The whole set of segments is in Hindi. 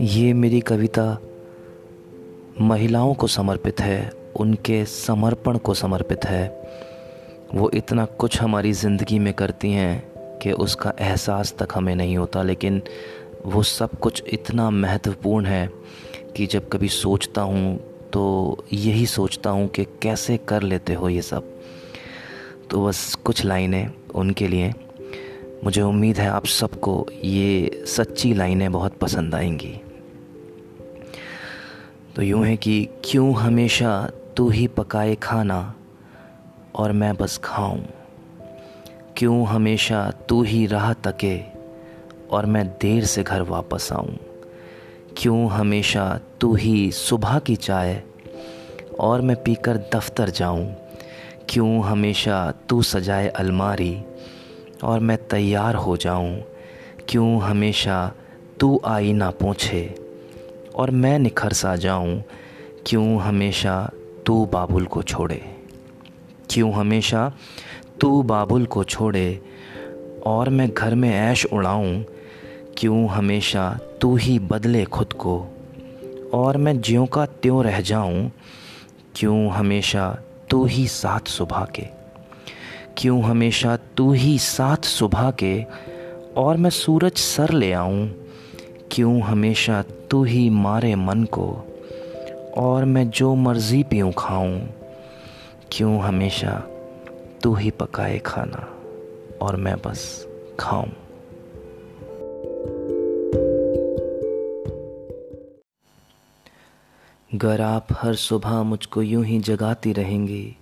ये मेरी कविता महिलाओं को समर्पित है, उनके समर्पण को समर्पित है। वो इतना कुछ हमारी ज़िंदगी में करती हैं कि उसका एहसास तक हमें नहीं होता, लेकिन वो सब कुछ इतना महत्वपूर्ण है कि जब कभी सोचता हूँ तो यही सोचता हूँ कि कैसे कर लेते हो ये सब। तो बस कुछ लाइनें उनके लिए। मुझे उम्मीद है आप सबको ये सच्ची लाइनें बहुत पसंद आएँगी। तो यूँ है कि क्यों हमेशा तू ही पकाए खाना और मैं बस खाऊं? क्यों हमेशा तू ही राह तके और मैं देर से घर वापस आऊँ? क्यों हमेशा तू ही सुबह की चाय और मैं पीकर दफ्तर जाऊँ? क्यों हमेशा तू सजाए अलमारी और मैं तैयार हो जाऊँ? क्यों हमेशा तू आई ना पूछे और मैं निखर सा जाऊँ, क्यों हमेशा तू बाबुल को छोड़े? क्यों हमेशा तू बाबुल को छोड़े और मैं घर में ऐश उड़ाऊं, क्यों हमेशा तू ही बदले खुद को? और मैं ज्यों का त्यों रह जाऊँ, क्यों हमेशा तू ही साथ सुबह के? क्यों हमेशा तू ही साथ सुबह के और मैं सूरज सर ले आऊँ क्यों हमेशा तू ही मारे मन को, और मैं जो मर्ज़ी पीऊँ खाऊं, क्यों हमेशा तू ही पकाए खाना, और मैं बस खाऊं। गर आप हर सुबह मुझको यूँ ही जगाती रहेंगी,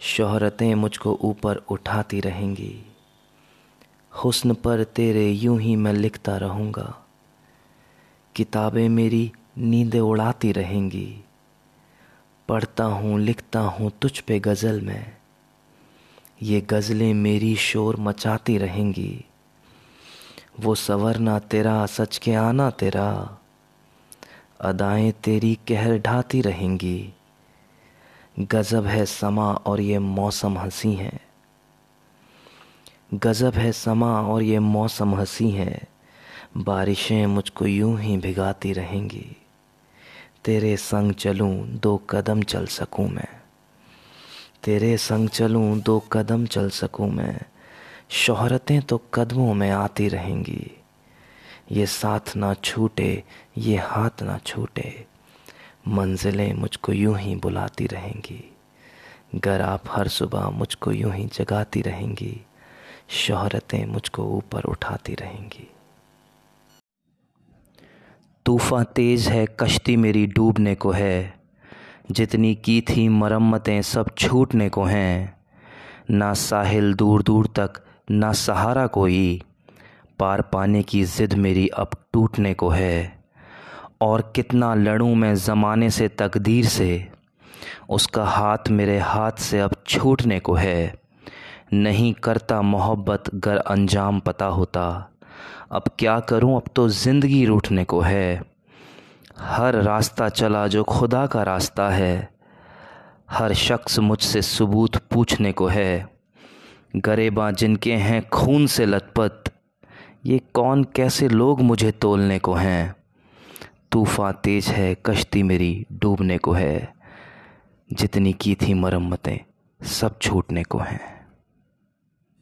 शोहरतें मुझको ऊपर उठाती रहेंगी। हुस्न पर तेरे यूँ ही मैं लिखता रहूँगा किताबें मेरी नींदें उड़ाती रहेंगी। पढ़ता हूँ, लिखता हूँ तुझ पे गज़ल में। ये गज़लें मेरी शोर मचाती रहेंगी। वो सवरना तेरा, सच के आना तेरा। अदाएँ तेरी कहर ढाती रहेंगी। गज़ब है समा और ये मौसम हँसी है। गज़ब है समा और ये मौसम हँसी है। बारिशें मुझको यूँ ही भिगाती रहेंगी। तेरे संग चलूँ दो कदम चल सकूँ मैं। तेरे संग चलूँ दो कदम चल सकूँ मैं। शोहरतें तो कदमों में आती रहेंगी। ये साथ ना छूटे, ये हाथ ना छूटे। मंजिलें मुझको यूँ ही बुलाती रहेंगी। गर आप हर सुबह मुझको यूँ ही जगाती रहेंगी। शोहरतें मुझको ऊपर उठाती रहेंगी। तूफ़ान तेज़ है, कश्ती मेरी डूबने को है। जितनी की थी मरम्मतें सब छूटने को हैं। ना साहिल दूर दूर तक, ना सहारा कोई। पार पाने की ज़िद मेरी अब टूटने को है। और कितना लड़ूं मैं ज़माने से तकदीर से। उसका हाथ मेरे हाथ से अब छूटने को है। नहीं करता मोहब्बत गर अंजाम पता होता। अब क्या करूँ? अब तो ज़िंदगी रूठने को है। हर रास्ता चला जो खुदा का रास्ता है। हर शख्स मुझसे सबूत पूछने को है। गरेबा जिनके हैं खून से लथपथ, ये कौन कैसे लोग मुझे तोलने को हैं? तूफ़ान तेज है, कश्ती मेरी डूबने को है। जितनी की थी मरम्मतें, सब छूटने को हैं।